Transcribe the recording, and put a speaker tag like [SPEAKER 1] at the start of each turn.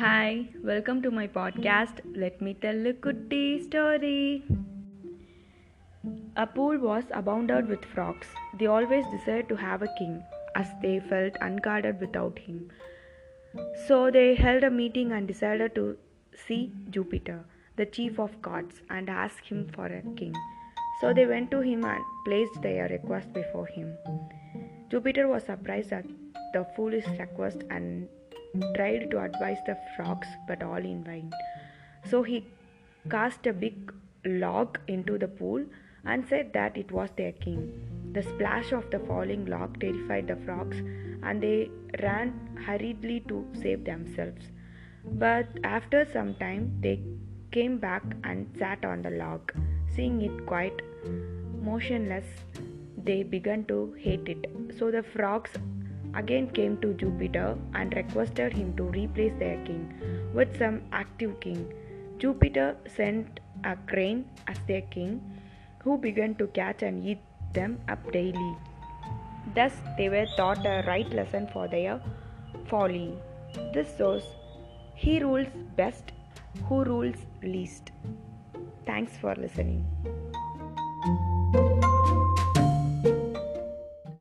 [SPEAKER 1] Hi, welcome to my podcast. Let me tell a goodie story. A pool was abounded with frogs. They always desired to have a king, as they felt unguarded without him. So they held a meeting and decided to see Jupiter, the chief of gods, and ask him for a king. So they went to him and placed their request before him. Jupiter was surprised at the foolish request and tried to advise the frogs, but all in vain. So he cast a big log into the pool and said that it was their king. The splash of the falling log terrified the frogs, and they ran hurriedly to save themselves. But after some time, they came back and sat on the log. Seeing it quite motionless, they began to hate it. So the frogs again came to Jupiter and requested him to replace their king with some active king. Jupiter sent a crane as their king, who began to catch and eat them up daily. Thus, they were taught a right lesson for their folly. This shows he rules best who rules least. Thanks for listening.